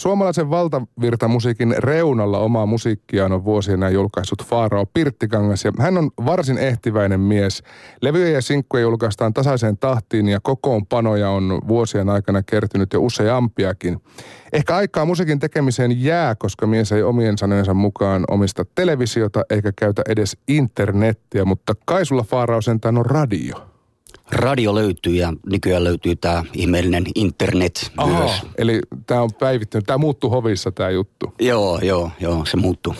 suomalaisen valtavirtamusiikin reunalla omaa musiikkiaan on vuosien ajan julkaissut Faarao Pirttikangas ja hän on varsin ehtiväinen mies. Levyjä ja sinkkuja julkaistaan tasaiseen tahtiin ja kokoonpanoja on vuosien aikana kertynyt jo useampiakin. Ehkä aikaa musiikin tekemiseen jää, koska mies ei omien sanojensa mukaan omista televisiota eikä käytä edes internettiä, mutta kai sulla Faarao sentään on radio radio löytyy ja nykyään löytyy tämä ihmeellinen internet Aha, myös. Eli tämä on päivittynyt, tämä muuttuu hovissa tämä juttu. Joo, joo, joo, se muuttuu.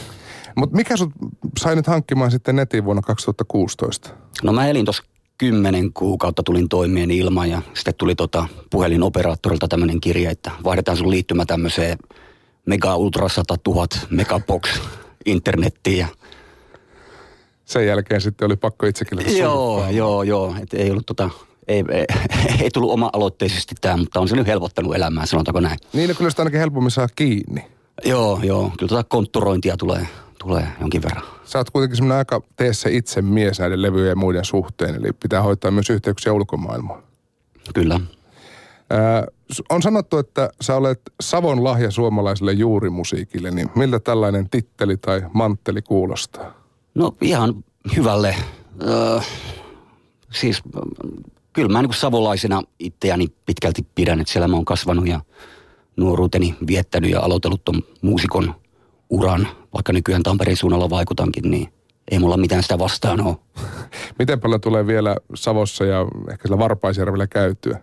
Mutta mikä sut sai nyt hankkimaan sitten netin vuonna 2016? No mä elin tuossa kymmenen kuukautta tulin toimeen ilman ja sitten tuli tota puhelinoperaattorilta tämmöinen kirje, että vaihdetaan sun liittymä tämmöiseen Mega Ultra 100 000 Megabox internettiin ja sen jälkeen sitten oli pakko itsekin Joo, joo, joo. Et ei ollut tota, ei, ei, ei tullut oma-aloitteisesti tämä, mutta on se nyt helpottanut elämää, sanotaanko näin. Niin, no kyllä sitä ainakin helpommin saa kiinni. Joo, joo. Kyllä tota kontturointia tulee, tulee jonkin verran. Sä oot kuitenkin semmoinen aika tee se itse mies näiden levyjen ja muiden suhteen, eli pitää hoitaa myös yhteyksiä ulkomaailmaan. Kyllä. Äh, on sanottu, että sä olet Savon lahja suomalaiselle juurimusiikille, niin miltä tällainen titteli tai mantteli kuulostaa? No ihan hyvälle. Öö, siis kyllä mä niin savolaisena itseäni pitkälti pidän, että siellä mä oon kasvanut ja nuoruuteni viettänyt ja aloitellut ton muusikon uran, vaikka nykyään Tampereen suunnalla vaikutankin, niin ei mulla mitään sitä vastaan ole. Miten paljon tulee vielä Savossa ja ehkä sillä Varpaisjärvellä käytyä?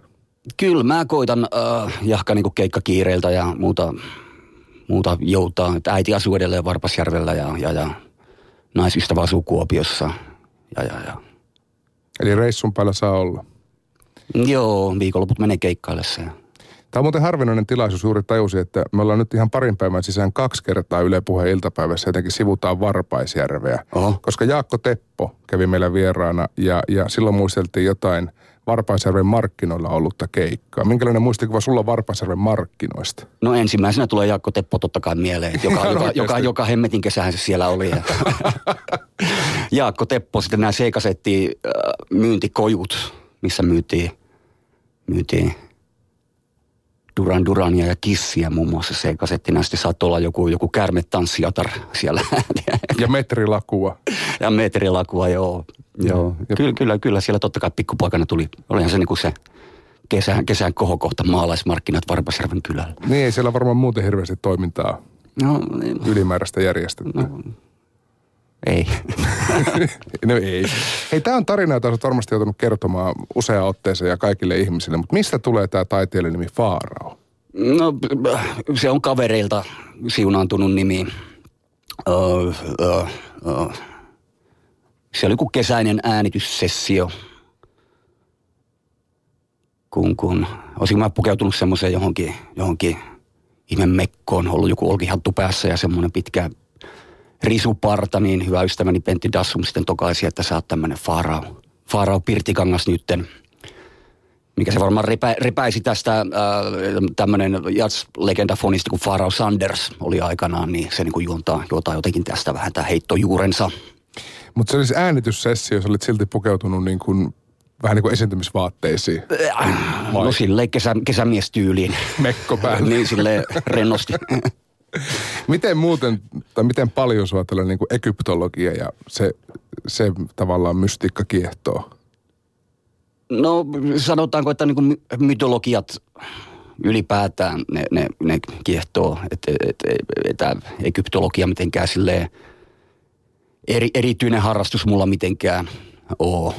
Kyllä mä koitan äh, jahka niin keikkakiireiltä ja muuta, muuta joutaa. Että äiti asuu edelleen Varpasjärvellä ja, ja, ja naisystävä asuu Kuopiossa. Ja, ja, ja. Eli reissun päällä saa olla? Joo, viikonloput menee keikkaillessa. Tämä on muuten harvinainen tilaisuus juuri tajusi, että me ollaan nyt ihan parin päivän sisään kaksi kertaa Yle Puheen iltapäivässä jotenkin sivutaan Varpaisjärveä. Oho. Koska Jaakko Teppo kävi meillä vieraana ja, ja silloin muisteltiin jotain Varpaisjärven markkinoilla ollutta keikkaa. Minkälainen muistikuva sulla Varpaisjärven markkinoista? No ensimmäisenä tulee Jaakko Teppo totta kai mieleen, joka, joka, joka, joka hemmetin kesähän se siellä oli. Jaakko Teppo, sitten nämä seikasetti äh, myyntikojut, missä myytiin, myytiin Duran Durania ja Kissiä muun muassa se kasettina. Sitten saattoi olla joku, joku tanssijatar siellä. Ja metrilakua. Ja metrilakua, joo. Joo. Ja... Kyllä, kyllä, kyllä siellä totta kai pikkupoikana tuli. Olihan se niin kuin se kesän, kesän kohokohta maalaismarkkinat Varpasjärven kylällä. Niin, ei siellä varmaan muuten hirveästi toimintaa no, niin. ylimääräistä järjestetty. No, ei. no ei. Hei, tämä on tarina, jota olet varmasti joutunut kertomaan useaan otteeseen ja kaikille ihmisille, mutta mistä tulee tämä taiteilijan nimi Faarao? No, se on kavereilta siunaantunut nimi. Uh, uh, uh. Se oli kuin kesäinen äänityssessio. Kun, kun olisin mä pukeutunut semmoiseen johonkin, johonkin ihme mekkoon, ollut joku olkihattu päässä ja semmoinen pitkä risuparta, niin hyvä ystäväni Pentti Dassum sitten tokaisi, että sä oot tämmönen Faarao. Faarao Pirtikangas nytten. Mikä se varmaan repä, repäisi tästä äh, tämmöinen jazz-legendafonisti kuin Faarao Sanders oli aikanaan, niin se niin juontaa, juontaa jotenkin tästä vähän tämä heittojuurensa. Mutta se olisi äänityssessio, jos olit silti pukeutunut niin kuin vähän niin kuin esiintymisvaatteisiin. Äh, no silleen kesä, kesämiestyyliin. Mekko päälle. niin silleen rennosti. miten muuten, tai miten paljon sua tällainen niin kuin egyptologia ja se, se tavallaan mystiikka kiehtoo? No sanotaanko, että niin kuin mytologiat ylipäätään ne, ne, ne kiehtoo. Että et, et, et, egyptologia mitenkään silleen eri, erityinen harrastus mulla mitenkään oo.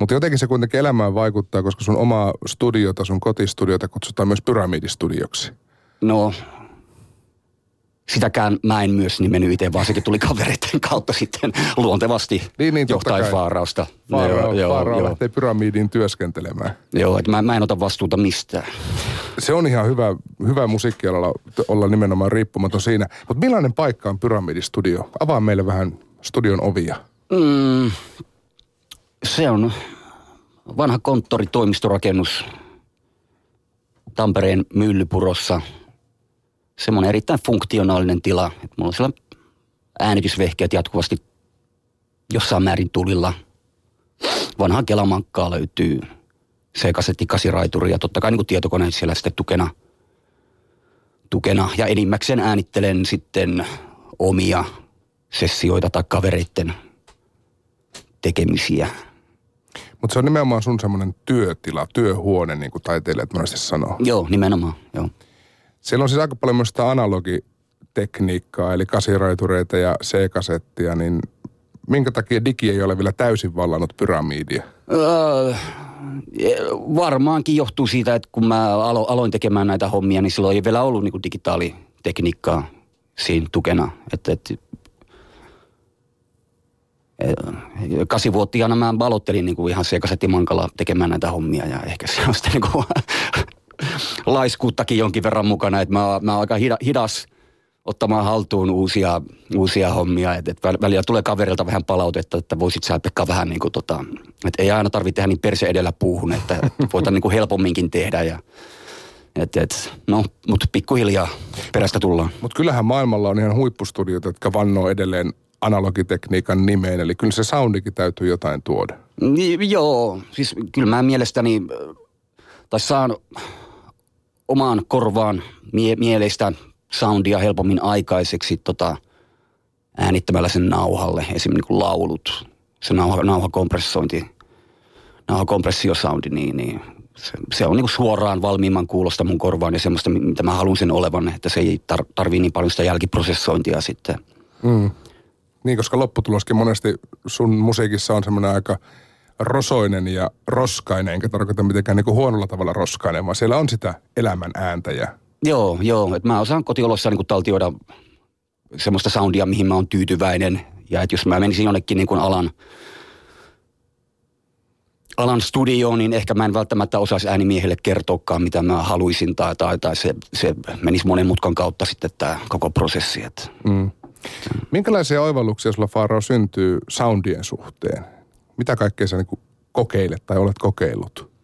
Mutta jotenkin se kuitenkin elämään vaikuttaa, koska sun oma studiota, sun kotistudiota kutsutaan myös pyramidistudioksi. No sitäkään mä en myös nimennyt itse, vaan sekin tuli kavereiden kautta sitten luontevasti niin, niin, johtain Faarausta. Faarao, joo, Faarao joo, lähtee pyramidiin työskentelemään. Joo, että mä, mä en ota vastuuta mistään. Se on ihan hyvä, hyvä musiikkialalla olla nimenomaan riippumaton siinä. Mutta millainen paikka on pyramidistudio? Avaa meille vähän studion ovia. Mm, se on vanha konttori-toimistorakennus Tampereen Myllypurossa – semmoinen erittäin funktionaalinen tila. Että mulla on siellä äänitysvehkeet jatkuvasti jossain määrin tulilla. Vanhaa kelamankkaa löytyy C-kasetti, kasiraituri ja totta kai niin tietokoneet siellä sitten tukena, tukena. Ja enimmäkseen äänittelen sitten omia sessioita tai kavereitten tekemisiä. Mutta se on nimenomaan sun semmoinen työtila, työhuone, niin kuin taiteilijat monesti sanoo. Joo, nimenomaan, joo. Siellä on siis aika paljon myös sitä analogitekniikkaa, eli kasiraitureita ja C-kasettia, niin minkä takia digi ei ole vielä täysin vallannut pyramidia? Öö, varmaankin johtuu siitä, että kun mä alo, aloin tekemään näitä hommia, niin silloin ei vielä ollut niin digitaalitekniikkaa siinä tukena. Että, että kasivuotiaana mä valottelin niin kuin ihan mankala tekemään näitä hommia ja ehkä se on sitten niin kuin laiskuuttakin jonkin verran mukana, että mä, mä oon aika hidas ottamaan haltuun uusia, uusia hommia. Et, et välillä tulee kaverilta vähän palautetta, että voisit sä Pekka vähän niin kuin tota, että ei aina tarvitse tehdä niin perse edellä puuhun, että, että voidaan niin kuin helpomminkin tehdä ja et, et, no, mutta pikkuhiljaa perästä tullaan. Mutta kyllähän maailmalla on ihan huippustudiot, jotka vannoo edelleen analogitekniikan nimeen, eli kyllä se soundikin täytyy jotain tuoda. Niin, joo, siis kyllä mä mielestäni, tai saan omaan korvaan mie- mieleistä soundia helpommin aikaiseksi tota, äänittämällä sen nauhalle, esimerkiksi niin kuin laulut, se nauha, nauhakompressointi, nauhakompressiosoundi, niin, niin se, se on niin kuin suoraan valmiimman kuulosta mun korvaan ja semmoista, mitä mä haluan sen olevan, että se ei tar- tarvii niin paljon sitä jälkiprosessointia sitten. Mm. Niin, koska lopputuloskin monesti sun musiikissa on semmoinen aika rosoinen ja roskainen, enkä tarkoita mitenkään niin kuin huonolla tavalla roskainen, vaan siellä on sitä elämän ääntä ja Joo, joo. Et mä osaan kotiolossa niin taltioida semmoista soundia, mihin mä oon tyytyväinen. Ja että jos mä menisin jonnekin niin kuin alan, alan studioon, niin ehkä mä en välttämättä osaisi äänimiehelle kertoakaan, mitä mä haluaisin. Tai, tai, tai se, se menisi monen mutkan kautta sitten tämä koko prosessi. Että. Mm. Minkälaisia oivalluksia sulla Faaro syntyy soundien suhteen? Mitä kaikkea sä niin kokeilet tai olet kokeillut?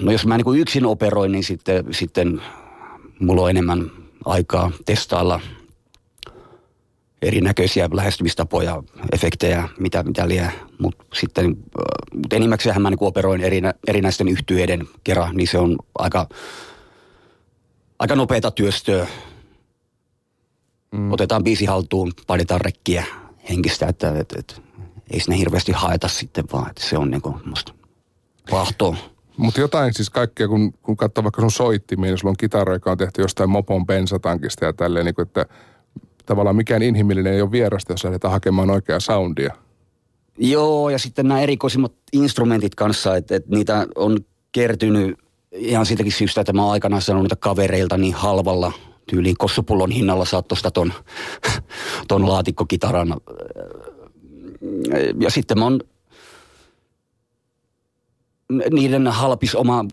no jos mä niin kuin yksin operoin, niin sitten, sitten mulla on enemmän aikaa testailla erinäköisiä lähestymistapoja, efektejä, mitä, mitä liian. Mutta sitten mut enimmäkseen mä niin operoin erinä, erinäisten yhtyeiden kerran, niin se on aika, aika nopeata työstöä. Mm. Otetaan biisi haltuun, painetaan rekkiä henkistä, että et, et, ei sinne hirveästi haeta sitten vaan, että se on niin kuin musta vahtoa. Mutta jotain siis kaikkea, kun, kun katsoo vaikka sun soittimia, niin sulla on kitara, joka on tehty jostain mopon bensatankista ja tälleen, niin kuin, että tavallaan mikään inhimillinen ei ole vierasta, jos lähdetään hakemaan oikeaa soundia. Joo, ja sitten nämä erikoisimmat instrumentit kanssa, että, että niitä on kertynyt ihan siitäkin syystä, että mä oon aikanaan sanonut niitä kavereilta niin halvalla tyyliin kossupullon hinnalla saat tuosta ton, ton laatikkokitaran. Ja sitten mä oon niiden halpis oma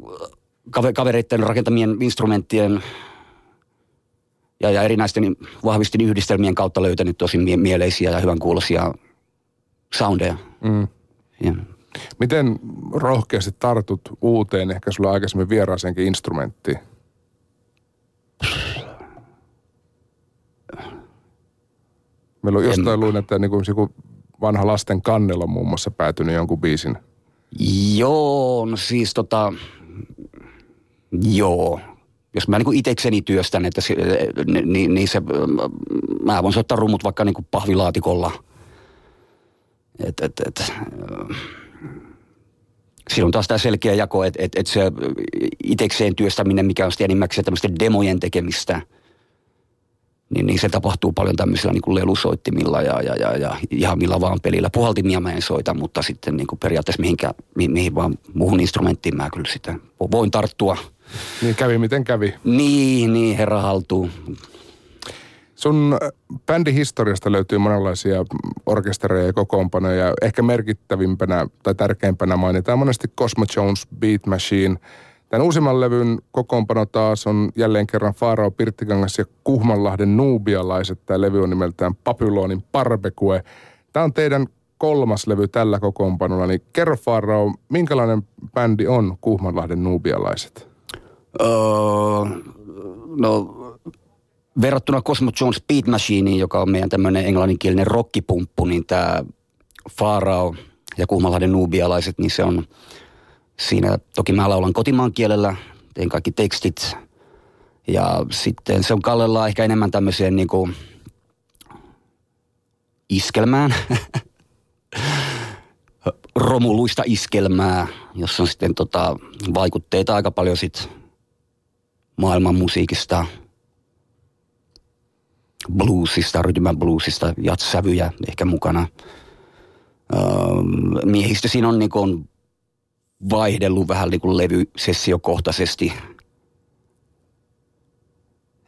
kavereiden rakentamien instrumenttien ja, ja erinäisten vahvistin yhdistelmien kautta löytänyt tosi mie- mieleisiä ja hyvän kuulosia soundeja. Mm. Ja. Miten rohkeasti tartut uuteen, ehkä sulla aikaisemmin vieraaseenkin instrumenttiin? Meillä on jostain luin, että niin kuin vanha lasten kannella muun muassa päätynyt jonkun biisin – Joo, no siis tota, joo. Jos mä niinku itekseni työstän, että se, niin, niin se, mä voin soittaa rummut vaikka niinku pahvilaatikolla. Et, et, et, on taas tämä selkeä jako, että et, et se itekseen työstäminen, mikä on sitten enimmäkseen tämmöisten demojen tekemistä – niin, niin se tapahtuu paljon tämmöisillä niin kuin lelusoittimilla ja, ja, ja, ja ihan millä vaan pelillä. Puhaltimia mä en soita, mutta sitten niin kuin periaatteessa mihinkä, mi, mihin vaan muuhun instrumenttiin mä kyllä sitten voin tarttua. Niin kävi miten kävi. Niin, niin herra haltuu. Sun bändin historiasta löytyy monenlaisia orkestereja ja kokoonpanoja. Ehkä merkittävimpänä tai tärkeimpänä mainitaan monesti Cosmo Jones Beat Machine – Tämän uusimman levyn kokoonpano taas on jälleen kerran Faarao Pirttikangas ja Kuhmanlahden nuubialaiset. Tämä levy on nimeltään Papylonin Barbecue. Tämä on teidän kolmas levy tällä kokoonpanolla, niin kerro Faarao, minkälainen bändi on Kuhmanlahden nuubialaiset? Öö, no verrattuna Cosmo Jones Beat Machineen, joka on meidän tämmöinen englanninkielinen rockipumppu, niin tämä Faarao ja Kuhmanlahden nuubialaiset, niin se on – Siinä toki mä laulan kotimaan kielellä, teen kaikki tekstit Ja sitten se on Kallella ehkä enemmän tämmöiseen niin kuin iskelmään. romuluista iskelmää, jossa on sitten tota, vaikutteita aika paljon sit maailman musiikista, bluesista, rytmän bluesista, jatsävyjä ehkä mukana. Öö, miehistö siinä on, niin kuin, vaihdellut vähän niin kuin levysessiokohtaisesti.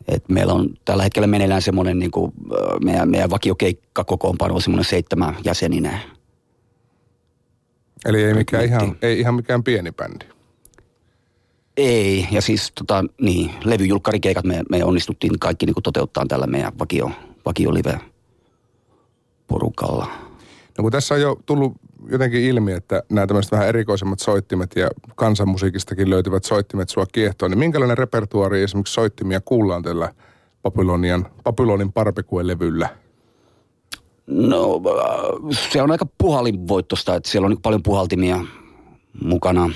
Et meillä on tällä hetkellä meneillään semmoinen, niin kuin, meidän, meidän vakiokeikka kokoonpano on semmoinen seitsemän jäseninen. Eli ei, mikään ihan, ei ihan mikään pieni bändi. Ei, ja siis tota, niin, levyjulkkarikeikat me, me onnistuttiin kaikki niin toteuttaa tällä meidän vakio, vakio live porukalla. No kun tässä on jo tullut jotenkin ilmi, että nämä tämmöiset vähän erikoisemmat soittimet ja kansanmusiikistakin löytyvät soittimet sua kiehtoo, niin minkälainen repertuaari esimerkiksi soittimia kuullaan tällä Babylonian, Babylonin Parpekue-levyllä? No se on aika puhalinvoittosta, että siellä on paljon puhaltimia mukana.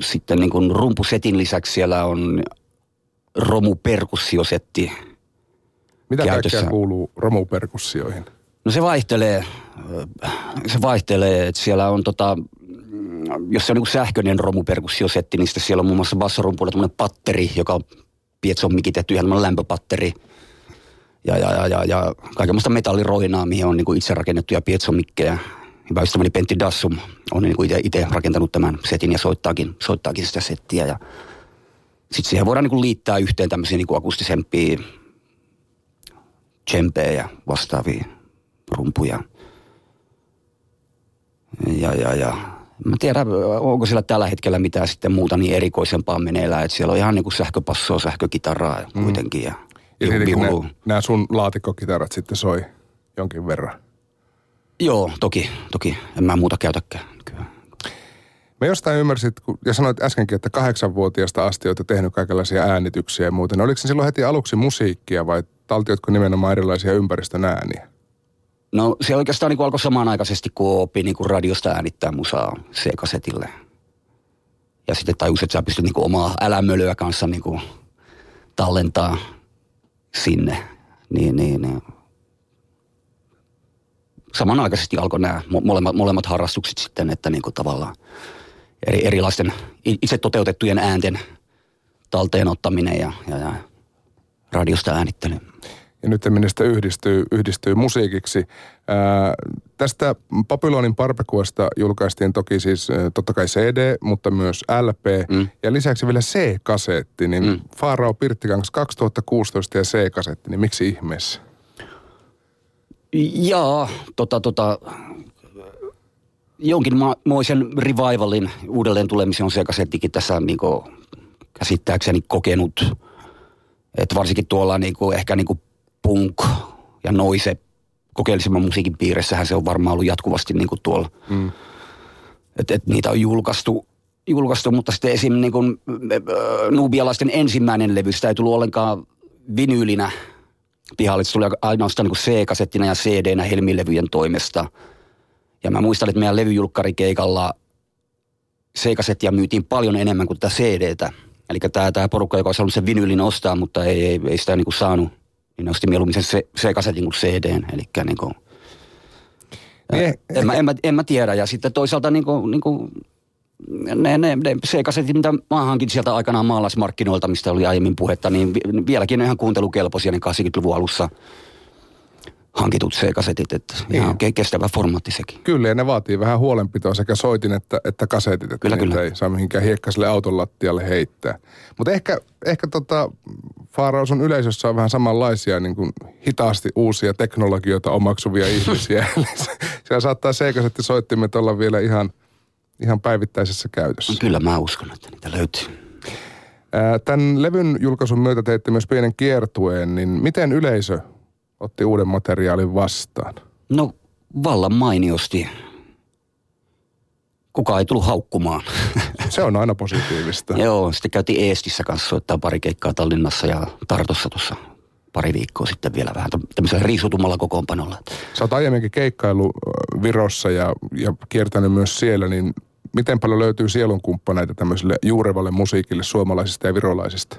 Sitten niin kuin rumpusetin lisäksi siellä on romuperkussiosetti. Mitä käytössä. kaikkea kuuluu romuperkussioihin? No se vaihtelee, se vaihtelee, että siellä on tota, jos se on niin sähköinen romuperkussiosetti, niin siellä on muun muassa bassorumpuilla tämmöinen patteri, joka on pietson mikitetty ihan lämpöpatteri. Ja, ja, ja, ja, ja kaikenlaista metalliroinaa, mihin on niin itse rakennettuja pietsomikkejä. Hyvä ystäväni Pentti Dassum on niin kuin itse rakentanut tämän setin ja soittaakin, soittaakin sitä settiä. Ja sitten siihen voidaan niin liittää yhteen tämmöisiä niin akustisempia tsempejä vastaavia rumpuja. Ja, ja, ja. Mä tiedän, onko siellä tällä hetkellä mitään sitten muuta niin erikoisempaa meneillään, että siellä on ihan niin kuin sähköpassoa, sähkökitaraa mm. kuitenkin. Ja, ja niin nämä, nämä sun laatikkokitarat sitten soi jonkin verran. Joo, toki, toki. En mä muuta käytäkään. Kyllä. Mä jostain ymmärsit, kun, ja sanoit äskenkin, että kahdeksanvuotiaasta asti olet tehnyt kaikenlaisia äänityksiä ja muuten. Oliko se silloin heti aluksi musiikkia vai taltioitko nimenomaan erilaisia ympäristön ääniä? No se oikeastaan niin alkoi samanaikaisesti, kun opi niin kuin radiosta äänittää musaa C-kasetille. Ja sitten tajus, että sä pystyt niin kuin omaa älämölyä kanssa niin kuin tallentaa sinne. Niin, niin, niin. Samanaikaisesti alkoi nämä molemmat, molemmat harrastukset sitten, että niin kuin tavallaan eri, erilaisten itse toteutettujen äänten talteen ottaminen ja, ja, ja radiosta äänittely ja nyt niistä yhdistyy, yhdistyy musiikiksi. Ää, tästä Babylonin Parpekuesta julkaistiin toki siis totta kai CD, mutta myös LP mm. ja lisäksi vielä C-kasetti. Niin mm. Faarao Pirttikangas 2016 ja C-kasetti, niin miksi ihmeessä? Jaa, tota, tota, jonkinmoisen revivalin uudelleen tulemisen on C-kasettikin tässä niin käsittääkseni kokenut. Että varsinkin tuolla niin kuin, ehkä niin kuin punk ja noise kokeellisemman musiikin piirissähän se on varmaan ollut jatkuvasti niin kuin tuolla. Mm. Että et niitä on julkaistu, julkaistu mutta sitten esim. Niin kuin, nubialaisten ensimmäinen levy, sitä ei tullut ollenkaan vinyylinä pihalle. Se tuli ainoastaan niin C-kasettina ja CD-nä Helmilevyjen toimesta. Ja mä muistan, että meidän levyjulkkarikeikalla C-kasettia myytiin paljon enemmän kuin tätä CD-tä. Eli tämä, tämä porukka, joka olisi halunnut sen vinyylin ostaa, mutta ei, ei, ei sitä niin kuin saanut – niin osti mieluummin sen C-kasetin kuin CDn. Eli niin kuin, niin, en, mä, en, mä, en mä tiedä. Ja sitten toisaalta niin kuin, niin kuin ne, ne, ne C-kasetit, mitä mä hankin sieltä aikanaan maalaismarkkinoilta, mistä oli aiemmin puhetta, niin vieläkin ne ihan kuuntelukelpoisia ne 80-luvun alussa hankitut C-kasetit, että niin. ihan kestävä formaatti sekin. Kyllä, ja ne vaatii vähän huolenpitoa sekä soitin että, että kasetit, että kyllä, kyllä. ei saa mihinkään hiekkaiselle auton lattialle heittää. Mutta ehkä, ehkä tota, Faaraus on yleisössä on vähän samanlaisia niin kuin hitaasti uusia teknologioita omaksuvia ihmisiä. Siellä saattaa seikasetti soittimet olla vielä ihan, ihan päivittäisessä käytössä. Kyllä mä uskon, että niitä löytyy. Tämän levyn julkaisun myötä teitte myös pienen kiertueen, niin miten yleisö otti uuden materiaalin vastaan? No vallan mainiosti. Kuka ei tullut haukkumaan. Se on aina positiivista. Joo, sitten käytiin Eestissä kanssa soittaa pari keikkaa Tallinnassa ja Tartossa tuossa pari viikkoa sitten vielä vähän tämmöisellä riisutumalla kokoonpanolla. Sä oot aiemminkin keikkailu Virossa ja, ja kiertänyt myös siellä, niin miten paljon löytyy sielunkumppaneita tämmöiselle juurevalle musiikille suomalaisista ja virolaisista?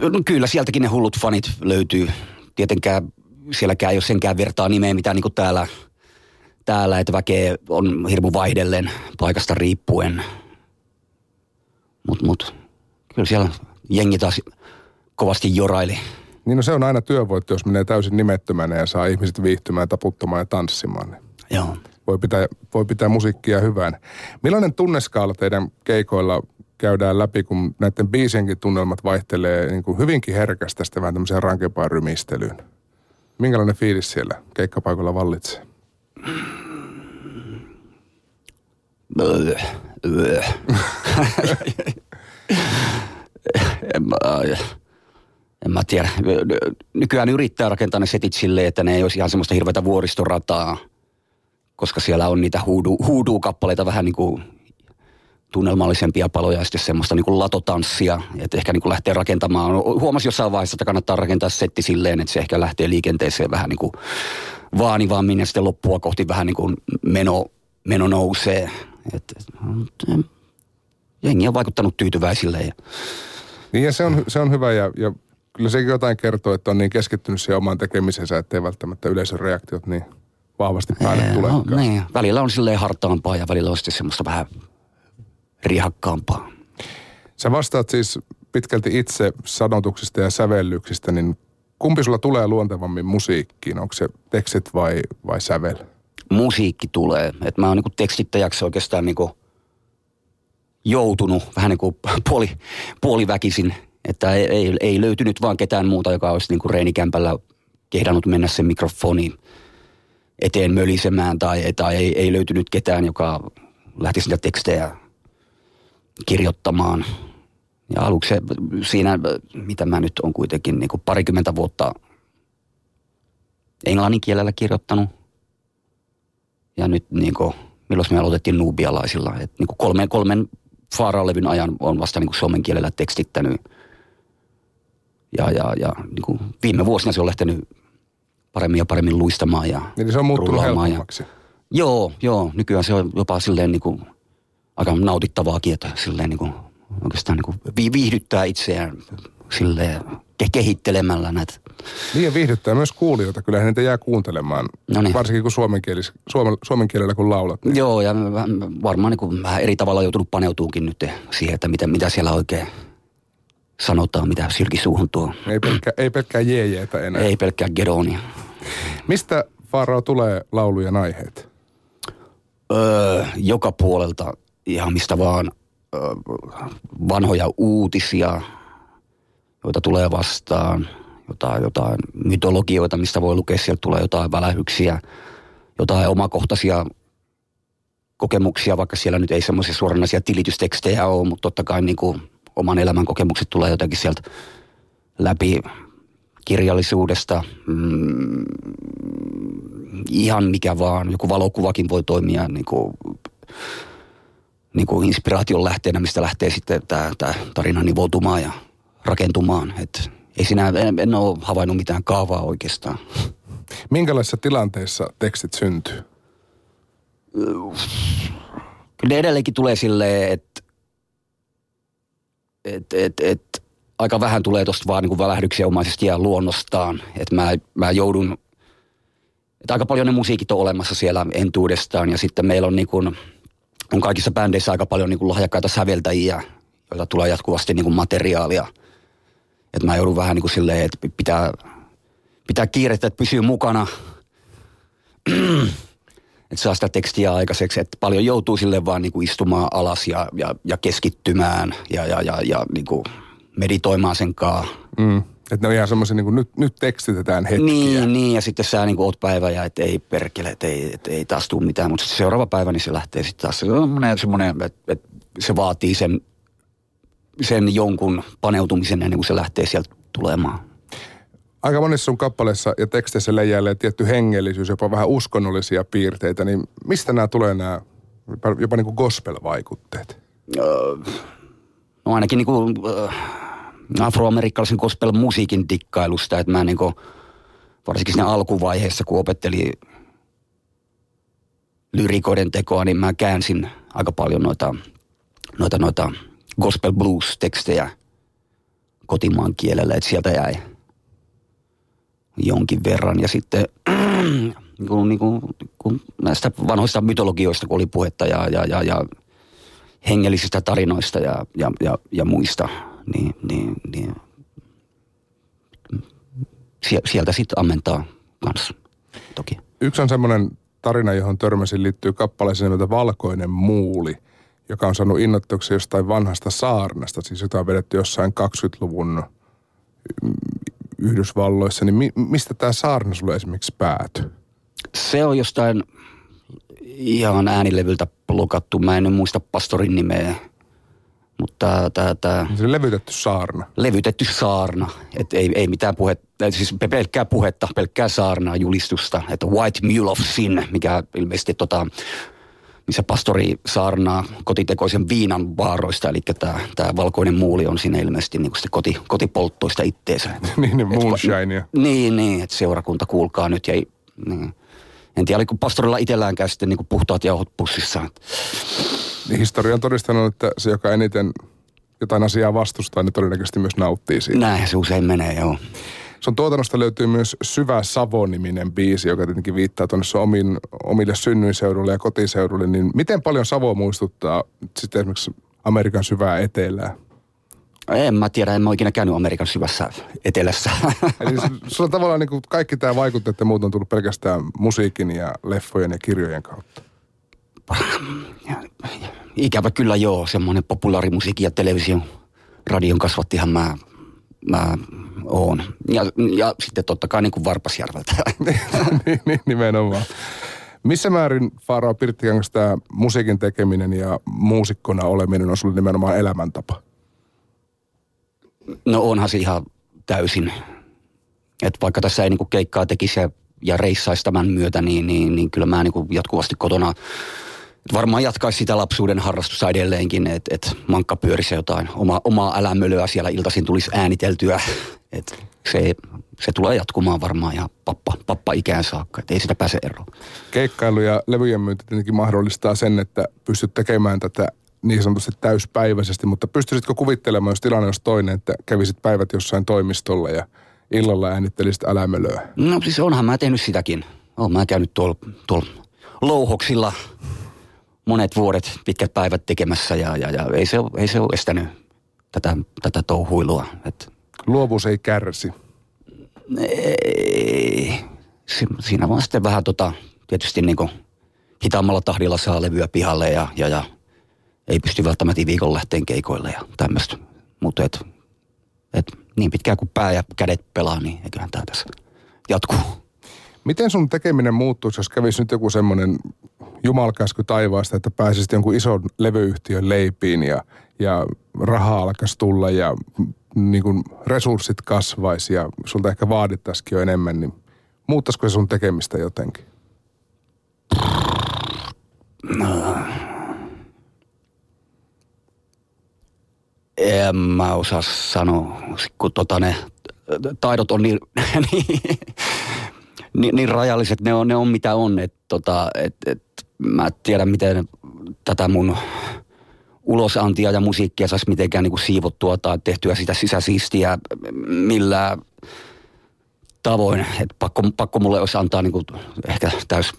No kyllä sieltäkin ne hullut fanit löytyy. Tietenkään sielläkään ei ole senkään vertaa nimeä, mitä niin täällä, täällä, että väkeä on hirmu vaihdellen paikasta riippuen. Mutta mut, kyllä siellä jengi taas kovasti joraili. Niin no se on aina työvoitto, jos menee täysin nimettömänä ja saa ihmiset viihtymään, taputtamaan ja tanssimaan. Niin Joo. Voi pitää, voi pitää musiikkia hyvään. Millainen tunneskaala teidän keikoilla käydään läpi, kun näiden biisienkin tunnelmat vaihtelee niin kuin hyvinkin herkästä sitten vähän tämmöiseen rankempaan rymistelyyn? Minkälainen fiilis siellä keikkapaikalla vallitsee? En, mä, en mä tiedä. Nykyään yrittää rakentaa ne setit silleen, että ne ei olisi ihan semmoista hirveätä vuoristorataa, koska siellä on niitä huudu, huudu-kappaleita vähän niin kuin tunnelmallisempia paloja ja sitten semmoista niin kuin latotanssia, että ehkä niin kuin lähtee rakentamaan. Huomasin jossain vaiheessa, että kannattaa rakentaa setti silleen, että se ehkä lähtee liikenteeseen vähän niin kuin vaanivammin ja sitten loppua kohti vähän niin kuin meno, meno nousee. Et, et, jengi on vaikuttanut tyytyväisille. Ja... Niin ja se on, se on hyvä ja, ja kyllä sekin jotain kertoo, että on niin keskittynyt siihen omaan tekemisensä, ettei välttämättä yleisön reaktiot niin vahvasti päälle tulekaan. No, niin. Välillä on silleen hartaampaa ja välillä on sitten semmoista vähän rihakkaampaa. Sä vastaat siis pitkälti itse sanotuksista ja sävellyksistä, niin kumpi sulla tulee luontevammin musiikkiin? Onko se tekstit vai, vai sävel? Musiikki tulee. Et mä oon niinku tekstittäjäksi oikeastaan niinku joutunut vähän niin kuin puoli, puoliväkisin. Että ei, ei, ei löytynyt vaan ketään muuta, joka olisi niin kuin reinikämpällä kehdannut mennä sen mikrofoni eteen mölisemään tai, tai ei, ei löytynyt ketään, joka lähtisi niitä tekstejä kirjoittamaan. Ja aluksi siinä, mitä mä nyt on kuitenkin niin kuin parikymmentä vuotta englannin kielellä kirjoittanut. Ja nyt niin kuin, milloin me aloitettiin nuubialaisilla. Et niin kuin kolmen, kolmen Faaralevyn ajan on vasta niin kuin suomen kielellä tekstittänyt. Ja, ja, ja niin kuin viime vuosina se on lähtenyt paremmin ja paremmin luistamaan ja Eli se on muuttunut helpommaksi. Ja, joo, joo. Nykyään se on jopa silleen niin kuin aika nautittavaakin, että silleen niin kuin, oikeastaan niin kuin viihdyttää itseään silleen kehittelemällä näitä. Niin ja viihdyttää myös kuulijoita. Kyllä niitä jää kuuntelemaan. Noniin. Varsinkin kun suomen, kielis, suomen, suomen kielellä kun laulat. Niin. Joo ja varmaan niin kuin vähän eri tavalla joutunut paneutuukin nyt siihen, että mitä, mitä siellä oikein sanotaan, mitä sylki suuhun tuo. Ei pelkkää, ei pelkkää jeejeetä enää. Ei pelkkää geronia. Mistä Faarao tulee laulujen aiheet? Öö, joka puolelta ihan mistä vaan vanhoja uutisia, joita tulee vastaan, jotain, jotain mytologioita, mistä voi lukea, sieltä tulee jotain välähyksiä, jotain omakohtaisia kokemuksia, vaikka siellä nyt ei semmoisia suoranaisia tilitystekstejä ole, mutta totta kai niin kuin oman elämän kokemukset tulee jotenkin sieltä läpi kirjallisuudesta. Mm, ihan mikä vaan, joku valokuvakin voi toimia niin kuin, niin kuin inspiraation lähteenä, mistä lähtee sitten tämä, tämä tarina nivoutumaan ja rakentumaan. Et ei sinä, en, en ole havainnut mitään kaavaa oikeastaan. Minkälaisissa tilanteissa tekstit syntyy? Kyllä edelleenkin tulee silleen, että et, et, et, aika vähän tulee tuosta vaan niin välähdyksiä omaisesti ja luonnostaan. Että mä, mä joudun, että aika paljon ne musiikit on olemassa siellä entuudestaan ja sitten meillä on niin kuin, on kaikissa bändeissä aika paljon niin kuin lahjakkaita säveltäjiä, joilta tulee jatkuvasti niin kuin materiaalia. Että mä joudun vähän niin kuin silleen, että pitää, pitää kiirettä, että pysyy mukana. että saa sitä tekstiä aikaiseksi, että paljon joutuu sille vaan niin kuin istumaan alas ja, ja, ja keskittymään ja, ja, ja, ja niin kuin meditoimaan sen kaa. Mm. Että ne on ihan semmoisia, niin kuin nyt, nyt tekstitetään hetkiä. Niin, niin, ja sitten sä niin kuin oot päivä ja et ei perkele, että ei, et ei taas tule mitään. Mutta seuraava päivä, niin se lähtee sitten taas semmoinen, semmoinen että, että se vaatii sen, sen jonkun paneutumisen ennen kuin se lähtee sieltä tulemaan. Aika monissa sun kappaleissa ja teksteissä leijäilee tietty hengellisyys, jopa vähän uskonnollisia piirteitä, niin mistä nämä tulee nämä jopa, niin kuin gospel-vaikutteet? Öö, no ainakin niin kuin, äh, afroamerikkalaisen gospel-musiikin dikkailusta, että mä niin kuin, varsinkin siinä alkuvaiheessa, kun opetteli lyrikoiden tekoa, niin mä käänsin aika paljon noita, noita, noita gospel blues-tekstejä kotimaan kielellä, että sieltä jäi jonkin verran. Ja sitten kuin, niin kuin, kun näistä vanhoista mytologioista, kun oli puhetta ja, ja, ja, ja hengellisistä tarinoista ja, ja, ja, ja muista, niin, niin, niin sieltä sitten ammentaa kanssa toki. Yksi on semmoinen tarina, johon törmäsin, liittyy kappaleeseen nimeltä Valkoinen muuli, joka on saanut innoittuksen jostain vanhasta saarnasta, siis jota on vedetty jossain 20-luvun Yhdysvalloissa. Niin mi- mistä tämä saarna sulle esimerkiksi päätyi? Se on jostain ihan äänilevyltä blokattu. Mä en muista pastorin nimeä. Mutta tämä... tämä se levytetty saarna. Levytetty saarna. Et ei, ei mitään puhetta, siis pelkkää puhetta, pelkkää saarnaa, julistusta. Että White Mule of Sin, mikä ilmeisesti tota, missä pastori saarnaa kotitekoisen viinan vaaroista, eli tämä, valkoinen muuli on siinä ilmeisesti niin kuin koti, kotipolttoista itteensä. niin, niin moonshinea. Niin, niin, että seurakunta kuulkaa nyt ja niin. En tiedä, oliko pastorilla itsellään käy sitten niin puhtaat jauhot pussissa. Niin historia on todistanut, että se, joka eniten jotain asiaa vastustaa, niin todennäköisesti myös nauttii siitä. Näin se usein menee, joo. Sun tuotannosta löytyy myös Syvä Savo-niminen biisi, joka tietenkin viittaa tuonne omin, omille synnyinseudulle ja kotiseudulle. Niin miten paljon Savo muistuttaa sitten esimerkiksi Amerikan syvää etelää? En mä tiedä, en mä ikinä käynyt Amerikan syvässä etelässä. Eli sulla tavallaan niin kaikki tämä vaikutteet ja muut on tullut pelkästään musiikin ja leffojen ja kirjojen kautta. Ikävä kyllä joo, semmoinen populaarimusiikin ja television, radion kasvattihan mä, mä oon. Ja, ja sitten totta kai niin kuin Varpasjärveltä. niin, niin, nimenomaan. Missä määrin Faaraa Pirttikangas tämä musiikin tekeminen ja muusikkona oleminen on sulle nimenomaan elämäntapa? No onhan se ihan täysin. Että vaikka tässä ei niinku keikkaa tekisi ja, ja reissaisi tämän myötä, niin, niin, niin kyllä mä niinku jatkuvasti kotona varmaan jatkaisi sitä lapsuuden harrastusta edelleenkin, että et mankka pyörisi jotain oma, omaa älämölöä siellä iltaisin tulisi ääniteltyä. Et se, se tulee jatkumaan varmaan ja pappa, pappa ikään saakka, että ei sitä pääse eroon. Keikkailu ja levyjen myynti tietenkin mahdollistaa sen, että pystyt tekemään tätä niin sanotusti täyspäiväisesti, mutta pystyisitkö kuvittelemaan, jos tilanne olisi toinen, että kävisit päivät jossain toimistolla ja illalla äänittelisit älämölöä? No siis onhan mä tehnyt sitäkin. Olen mä käynyt tuolla tuol louhoksilla monet vuodet, pitkät päivät tekemässä ja, ja, ja ei, se ole, ei se ole estänyt tätä, tätä touhuilua. Et... Luovuus ei kärsi. Ei. Si- siinä vaan sitten vähän tota, tietysti niin kuin hitaammalla tahdilla saa levyä pihalle ja, ja, ja ei pysty välttämättä viikon lähteen keikoille ja tämmöistä. Mutta et, et niin pitkään kuin pää ja kädet pelaa, niin eiköhän tämä tässä jatkuu. Miten sun tekeminen muuttuisi, jos kävisi nyt joku semmoinen jumalkäsky taivaasta, että pääsisit jonkun ison levyyhtiön leipiin ja, ja rahaa alkaisi tulla ja niin kuin resurssit kasvaisi ja sulta ehkä vaadittaisikin jo enemmän, niin muuttaisiko se sun tekemistä jotenkin? En mä osaa sanoa, kun tota ne taidot on niin, niin, niin, niin rajalliset, ne on, ne on mitä on. Et, tota, et, et, mä tiedän, miten tätä mun ulosantia ja musiikkia saisi mitenkään niin kuin siivottua tai tehtyä sitä sisäsiistiä millä tavoin. Et pakko, pakko mulle olisi antaa niin kuin ehkä täys...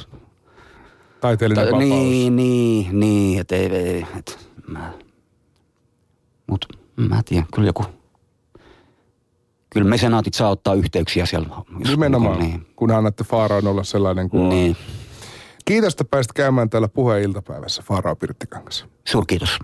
Taiteellinen ta- Niin, niin, niin. Et ei, ei, et, mä, mut mä tiedän, kyllä joku kyllä mesenaatit saa ottaa yhteyksiä siellä. Nimenomaan, niin. kun annatte Faaraan olla sellainen kuin niin. on. Kiitos, että pääsit käymään täällä puheen iltapäivässä Faaraa Pirttikangas. Suurkiitos.